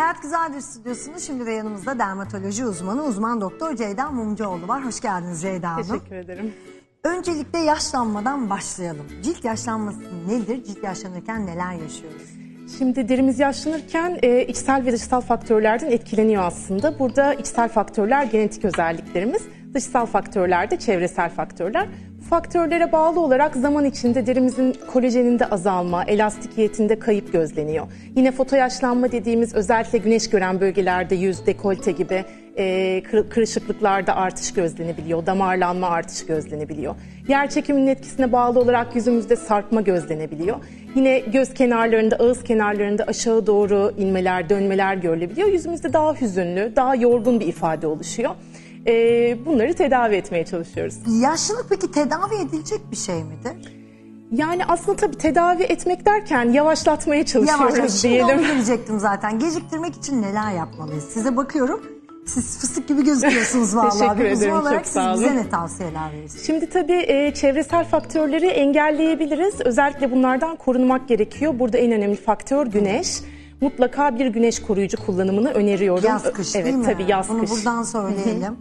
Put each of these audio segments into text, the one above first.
Hayat Güzeldir stüdyosunda şimdi de yanımızda dermatoloji uzmanı uzman doktor Ceyda Mumcuoğlu var. Hoş geldiniz Ceyda Hanım. Teşekkür ederim. Öncelikle yaşlanmadan başlayalım. Cilt yaşlanması nedir? Cilt yaşlanırken neler yaşıyoruz? Şimdi derimiz yaşlanırken e, içsel ve dışsal faktörlerden etkileniyor aslında. Burada içsel faktörler genetik özelliklerimiz, dışsal faktörler de çevresel faktörler. Faktörlere bağlı olarak zaman içinde derimizin kolajeninde azalma, elastikiyetinde kayıp gözleniyor. Yine fotoyaşlanma dediğimiz özellikle güneş gören bölgelerde yüz, dekolte gibi e, kır- kırışıklıklarda artış gözlenebiliyor, damarlanma artışı gözlenebiliyor. Yer çekiminin etkisine bağlı olarak yüzümüzde sarkma gözlenebiliyor. Yine göz kenarlarında, ağız kenarlarında aşağı doğru inmeler, dönmeler görülebiliyor. Yüzümüzde daha hüzünlü, daha yorgun bir ifade oluşuyor. E, bunları tedavi etmeye çalışıyoruz. Yaşlılık peki tedavi edilecek bir şey midir? Yani aslında tabii tedavi etmek derken yavaşlatmaya çalışıyoruz Yavaş diyelim. onu gelecektim zaten. Geciktirmek için neler yapmalıyız? Size bakıyorum. Siz fıstık gibi gözüküyorsunuz vallahi. Teşekkür Bir uzman ederim, olarak çok siz sağ olun. bize ne tavsiyeler verirsiniz? Şimdi tabii e, çevresel faktörleri engelleyebiliriz. Özellikle bunlardan korunmak gerekiyor. Burada en önemli faktör güneş. Mutlaka bir güneş koruyucu kullanımını öneriyorum. Yaz kış evet, değil mi? tabii yaz Bunu kış. buradan söyleyelim.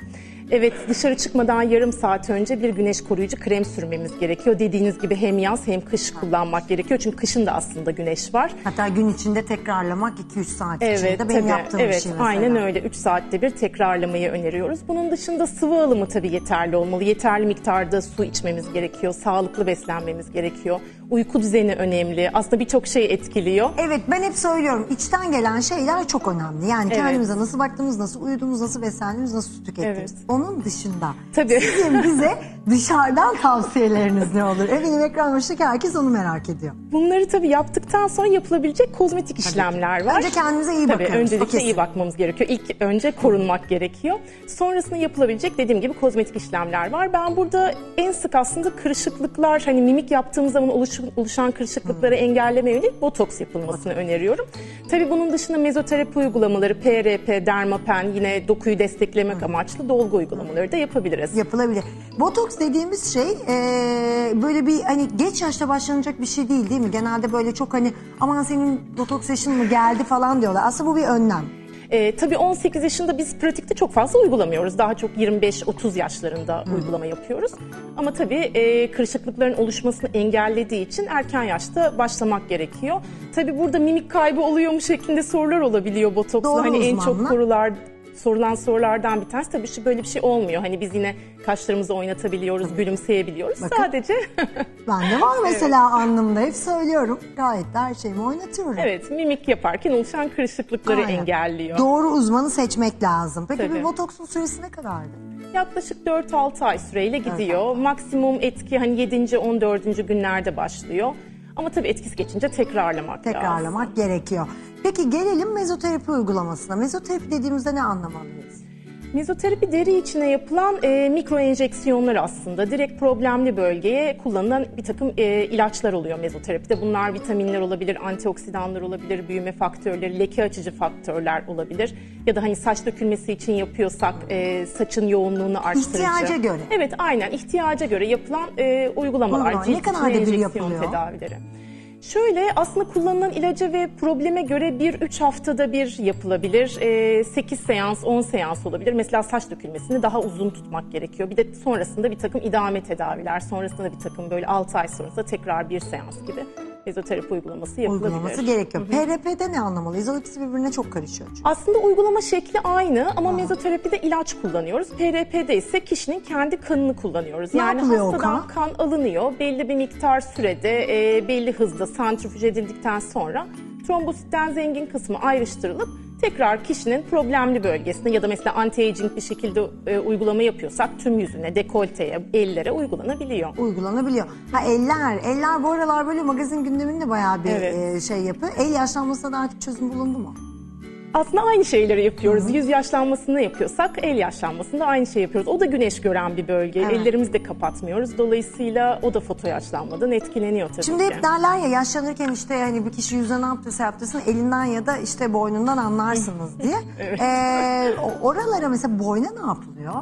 Evet dışarı çıkmadan yarım saat önce bir güneş koruyucu krem sürmemiz gerekiyor. Dediğiniz gibi hem yaz hem kış kullanmak gerekiyor. Çünkü kışın da aslında güneş var. Hatta gün içinde tekrarlamak 2-3 saat Evet, içinde benim tabii. yaptığım evet, bir şey mesela. Aynen öyle. 3 saatte bir tekrarlamayı öneriyoruz. Bunun dışında sıvı alımı tabii yeterli olmalı. Yeterli miktarda su içmemiz gerekiyor. Sağlıklı beslenmemiz gerekiyor. Uyku düzeni önemli. Aslında birçok şey etkiliyor. Evet ben hep söylüyorum içten gelen şeyler çok önemli. Yani Evet. kendimize nasıl baktığımız, nasıl uyuduğumuz, nasıl beslendiğimiz, nasıl su tükettiğimiz. Evet. Onun dışında Tabii. sizin bize dışarıdan tavsiyeleriniz ne olur? Eminim ekran başındaki herkes onu merak ediyor. Bunları tabii yaptıktan sonra yapılabilecek kozmetik işlemler var. Önce kendimize iyi Tabii bakıyoruz. öncelikle iyi bakmamız gerekiyor. İlk önce korunmak gerekiyor. Sonrasında yapılabilecek dediğim gibi kozmetik işlemler var. Ben burada en sık aslında kırışıklıklar hani mimik yaptığımız zaman oluş- oluşan kırışıklıkları engellemeye yönelik botoks yapılmasını öneriyorum. Tabii bunun dışında mezoterapi uygulamaları, PRP, dermapen yine dokuyu desteklemek amaçlı dolgu uygulamaları da yapabiliriz. yapılabilir. Botoks dediğimiz şey e, böyle bir hani geç yaşta başlanacak bir şey değil değil mi? Genelde böyle çok hani aman senin botoks yaşın mı geldi falan diyorlar. Aslında bu bir önlem. Ee, tabii 18 yaşında biz pratikte çok fazla uygulamıyoruz. Daha çok 25-30 yaşlarında uygulama yapıyoruz. Ama tabii e, kırışıklıkların oluşmasını engellediği için erken yaşta başlamak gerekiyor. Tabii burada mimik kaybı oluyor mu şeklinde sorular olabiliyor botoksla. Doğru hani en uzmanla. çok sorular sorulan sorulardan bir tanesi tabii şu böyle bir şey olmuyor. Hani biz yine kaşlarımızı oynatabiliyoruz, gülümseyebiliyoruz. Bakın. Sadece Bende var mesela alnımda hep söylüyorum. Gayet de her şeyimi oynatıyorum. evet mimik yaparken oluşan kırışıklıkları Aynen. engelliyor. Doğru uzmanı seçmek lazım. Peki Tabii. bir botoksun süresi ne kadardı? Yaklaşık 4-6 ay süreyle gidiyor. Maksimum etki hani 7. 14. günlerde başlıyor. Ama tabii etkisi geçince tekrarlamak lazım. Tekrarlamak gerekiyor. Peki gelelim mezoterapi uygulamasına. Mezoterapi dediğimizde ne anlamalıyız? Mezoterapi deri içine yapılan e, mikro enjeksiyonlar aslında. Direkt problemli bölgeye kullanılan bir takım e, ilaçlar oluyor mezoterapide. Bunlar vitaminler olabilir, antioksidanlar olabilir, büyüme faktörleri, leke açıcı faktörler olabilir. Ya da hani saç dökülmesi için yapıyorsak e, saçın yoğunluğunu arttırıcı. İhtiyaca göre. Evet aynen ihtiyaca göre yapılan e, uygulamalar. Uygulama. Ne kadar bir yapılıyor? tedavileri. Şöyle aslında kullanılan ilaca ve probleme göre 1-3 haftada bir yapılabilir. Ee, 8 seans, 10 seans olabilir. Mesela saç dökülmesini daha uzun tutmak gerekiyor. Bir de sonrasında bir takım idame tedaviler, sonrasında bir takım böyle 6 ay sonrasında tekrar bir seans gibi mezoterapi uygulaması yapılabilir. Uygulaması gerekiyor. PRP'de ne anlamalıyız? O ikisi birbirine çok karışıyor çünkü. Aslında uygulama şekli aynı ama mezoterapide ilaç kullanıyoruz. PRP'de ise kişinin kendi kanını kullanıyoruz. Ne yani hastadan kan? alınıyor. Belli bir miktar sürede, e, belli hızda santrifüj edildikten sonra trombositten zengin kısmı ayrıştırılıp tekrar kişinin problemli bölgesine ya da mesela anti-aging bir şekilde e, uygulama yapıyorsak tüm yüzüne, dekolteye, ellere uygulanabiliyor. Uygulanabiliyor. Ha eller. Eller bu aralar böyle magazin gündeminde bayağı bir Evet. e, şey yapıyor. El yaşlanmasına da artık çözüm bulundu mu? Aslında aynı şeyleri yapıyoruz. Yüz yaşlanmasını yapıyorsak el yaşlanmasında aynı şey yapıyoruz. O da güneş gören bir bölge. Evet. Ellerimizi de kapatmıyoruz. Dolayısıyla o da foto yaşlanmadan etkileniyor tabii Şimdi ki. hep derler ya yaşlanırken işte hani bir kişi yüzüne ne yaptıysa yaptırsın elinden ya da işte boynundan anlarsınız diye. Ee, o- oralara mesela boyna ne yapılıyor?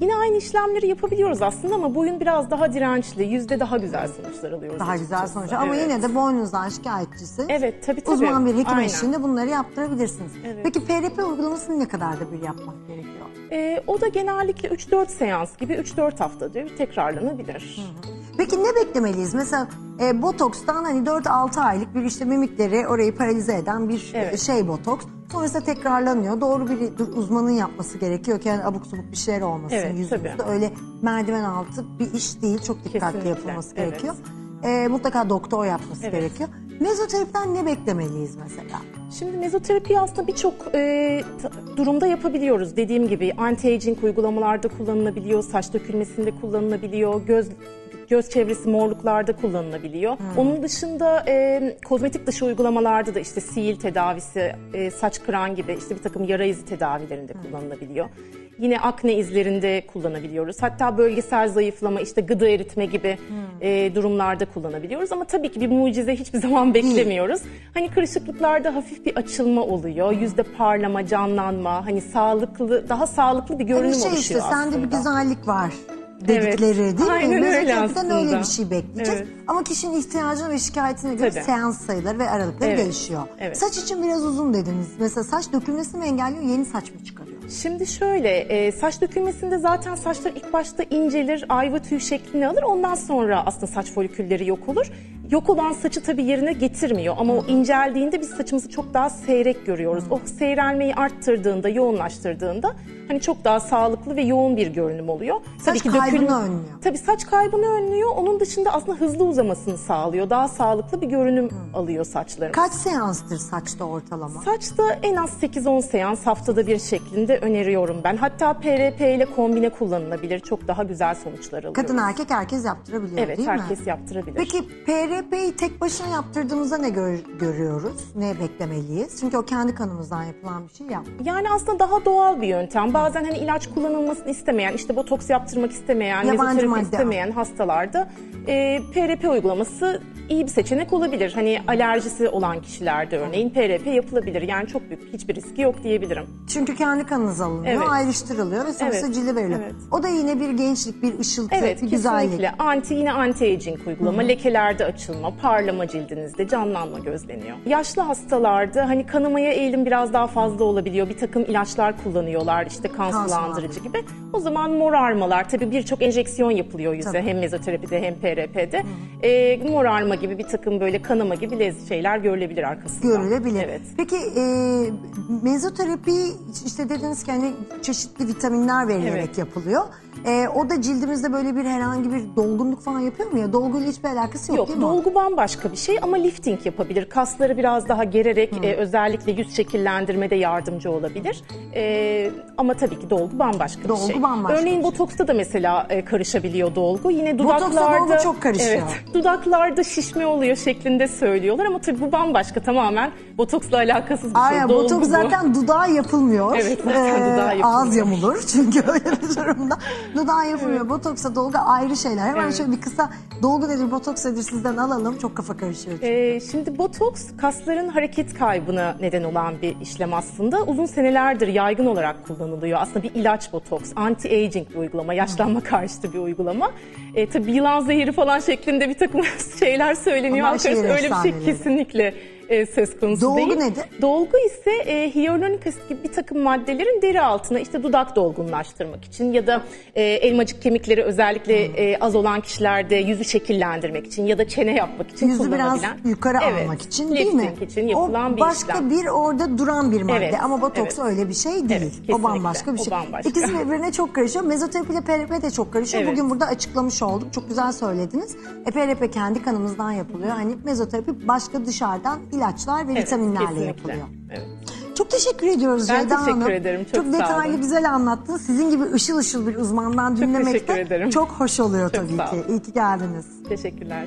Yine aynı işlemleri yapabiliyoruz aslında ama boyun biraz daha dirençli, yüzde daha güzel sonuçlar alıyoruz. Daha güzel açıkçası. sonuç. Ama Evet. yine de boynunuzdan şikayetçisiniz. Evet, tabii, tabii. Uzman bir hekim Aynen. eşliğinde bunları yaptırabilirsiniz. Evet. Peki PRP uygulamasını ne kadar da bir yapmak gerekiyor? Ee, o da genellikle 3-4 seans gibi 3-4 haftada bir tekrarlanabilir. Peki ne beklemeliyiz? Mesela e, botokstan hani 4-6 aylık bir işte mimikleri orayı paralize eden bir e, Evet. şey botoks. Sonrasında tekrarlanıyor. Doğru bir uzmanın yapması gerekiyor ki yani abuk subuk bir şeyler olmasın Evet, yüzümüzde. tabii. Öyle merdiven altı bir iş değil. Çok dikkatli Kesinlikle, yapılması evet. gerekiyor. E, mutlaka doktor yapması Evet. gerekiyor. Mezoterapiden ne beklemeliyiz mesela? Şimdi mezoterapi aslında birçok e, durumda yapabiliyoruz. Dediğim gibi anti-aging uygulamalarda kullanılabiliyor, saç dökülmesinde kullanılabiliyor, göz göz çevresi morluklarda kullanılabiliyor. Onun dışında e, kozmetik dışı uygulamalarda da işte sil tedavisi, e, saç kıran gibi işte bir takım yara izi tedavilerinde kullanılabiliyor. Yine akne izlerinde kullanabiliyoruz. Hatta bölgesel zayıflama, işte gıda eritme gibi e, durumlarda kullanabiliyoruz. Ama tabii ki bir mucize hiçbir zaman beklemiyoruz. Hani kırışıklıklarda hafif bir açılma oluyor. Yüzde parlama, canlanma, hani sağlıklı, daha sağlıklı bir görünüm Hani şey oluşuyor işte sende bir aslında. güzellik var dedikleri Evet. değil mi? Aynen öyle Mezoterapiden öyle aslında. bir şey bekleyeceğiz. Evet. Ama kişinin ihtiyacına ve şikayetine göre Tabii. seans sayıları ve aralıkları Evet. değişiyor. Evet. Saç için biraz uzun dediniz. Mesela saç dökülmesini mi engelliyor, yeni saç mı çıkarıyor? Şimdi şöyle, e, saç dökülmesinde zaten saçlar ilk başta incelir, ayva tüy şeklini alır. Ondan sonra aslında saç folikülleri yok olur. Yok olan saçı tabii yerine getirmiyor ama o inceldiğinde biz saçımızı çok daha seyrek görüyoruz. O seyrelmeyi arttırdığında, yoğunlaştırdığında hani çok daha sağlıklı ve yoğun bir görünüm oluyor. Saç kaybını önlüyor. Tabii saç kaybını önlüyor. Onun dışında aslında hızlı uzamasını sağlıyor. Daha sağlıklı bir görünüm alıyor saçlarımız. Kaç seanstır saçta ortalama? Saçta en az 8-10 seans haftada bir şeklinde öneriyorum ben. Hatta PRP ile kombine kullanılabilir. Çok daha güzel sonuçlar alıyoruz. Kadın erkek herkes yaptırabiliyor Evet, değil mi? herkes yaptırabilir. Peki PRP'yi tek başına yaptırdığımızda ne gör- görüyoruz? Ne beklemeliyiz? Çünkü o kendi kanımızdan yapılan bir şey ya. Yani aslında daha doğal bir yöntem. Bazen hani ilaç kullanılmasını istemeyen, işte botoks yaptırmak istemeyen, Yabancı mezoterapi istemeyen hastalarda e, PRP uygulaması iyi bir seçenek olabilir. Hani alerjisi olan kişilerde örneğin PRP yapılabilir. Yani çok büyük hiçbir riski yok diyebilirim. Çünkü kendi kanınız alınıyor, Evet. ayrıştırılıyor ve sonrasında Evet, cilde veriliyor. evet. O da yine bir gençlik, bir ışıltı, Evet bir güzellik. kesinlikle. Anti yine anti aging uygulama, lekelerde açılma, parlama cildinizde canlanma gözleniyor. Yaşlı hastalarda hani kanamaya eğilim biraz daha fazla olabiliyor. Bir takım ilaçlar kullanıyorlar işte kan sulandırıcı gibi. O zaman morarmalar tabii birçok enjeksiyon yapılıyor yüze Tabii. hem mezoterapide hem PRP'de. Ee, morarma gibi bir takım böyle kanama gibi lez şeyler görülebilir arkasından. görülebilir. Evet. Peki e, mezoterapi işte dediniz ki hani çeşitli vitaminler verilerek Evet. yapılıyor. E, o da cildimizde böyle bir herhangi bir dolgunluk falan yapıyor mu ya? Dolguyla hiçbir alakası yok, Yok, değil mi? dolgu bambaşka bir şey ama lifting yapabilir. Kasları biraz daha gererek e, özellikle yüz şekillendirmede yardımcı olabilir. E, ama tabii ki dolgu bambaşka Dolgu bir şey. bambaşka Örneğin bir şey. botoksta da mesela e, karışabiliyor dolgu. Yine Botoksta dudaklarda dolgu çok karışıyor. Evet, dudaklarda şişme oluyor şeklinde söylüyorlar ama tabii bu bambaşka tamamen botoksla alakasız bir Aynen şey. Dolgu botoks bu. zaten dudağa yapılmıyor. Evet, zaten dudağa yapılmıyor. Ağız yamulur çünkü öyle bir durumda. Dudağa yapılmıyor. Botoksa dolgu ayrı şeyler. Hemen Evet. şöyle bir kısa dolgu nedir, botoks nedir sizden alalım. Çok kafa karışıyor çünkü. Ee, şimdi botoks kasların hareket kaybına neden olan bir işlem aslında. Uzun senelerdir yaygın olarak kullanılıyor. Aslında bir ilaç botoks, anti-aging bir uygulama, yaşlanma karşıtı bir uygulama. Ee, tabii yılan zehri falan şeklinde bir takım şeyler söyleniyor. Şehir arasında öyle bir şey kesinlikle e, söz konusu Dolgu değil. nedir? Dolgu ise e, hyaluronik asit gibi bir takım maddelerin deri altına işte dudak dolgunlaştırmak için ya da e, elmacık kemikleri özellikle e, az olan kişilerde yüzü şekillendirmek için ya da çene yapmak için Yüzü biraz yukarı Evet, almak için değil mi? için yapılan o bir başka işlem. bir orada duran bir madde Evet, ama botoks evet. öyle bir şey değil. Evet, o kesinlikle. bambaşka bir O şey. bambaşka. İkisi birbirine çok karışıyor. Mezoterapi ile PRP de çok karışıyor. Evet. Bugün burada açıklamış olduk. Çok güzel söylediniz. E, PRP kendi kanımızdan yapılıyor. Hani mezoterapi başka dışarıdan ilaçlar ve Evet, vitaminlerle kesinlikle. yapılıyor. Evet. Çok teşekkür ediyoruz Ben Ceyda teşekkür Hanım. ederim, çok sağ detaylı olun. güzel anlattınız. Sizin gibi ışıl ışıl bir uzmandan dinlemek teşekkür de çok hoş oluyor Çok tabii ki. İyi ki geldiniz. Teşekkürler.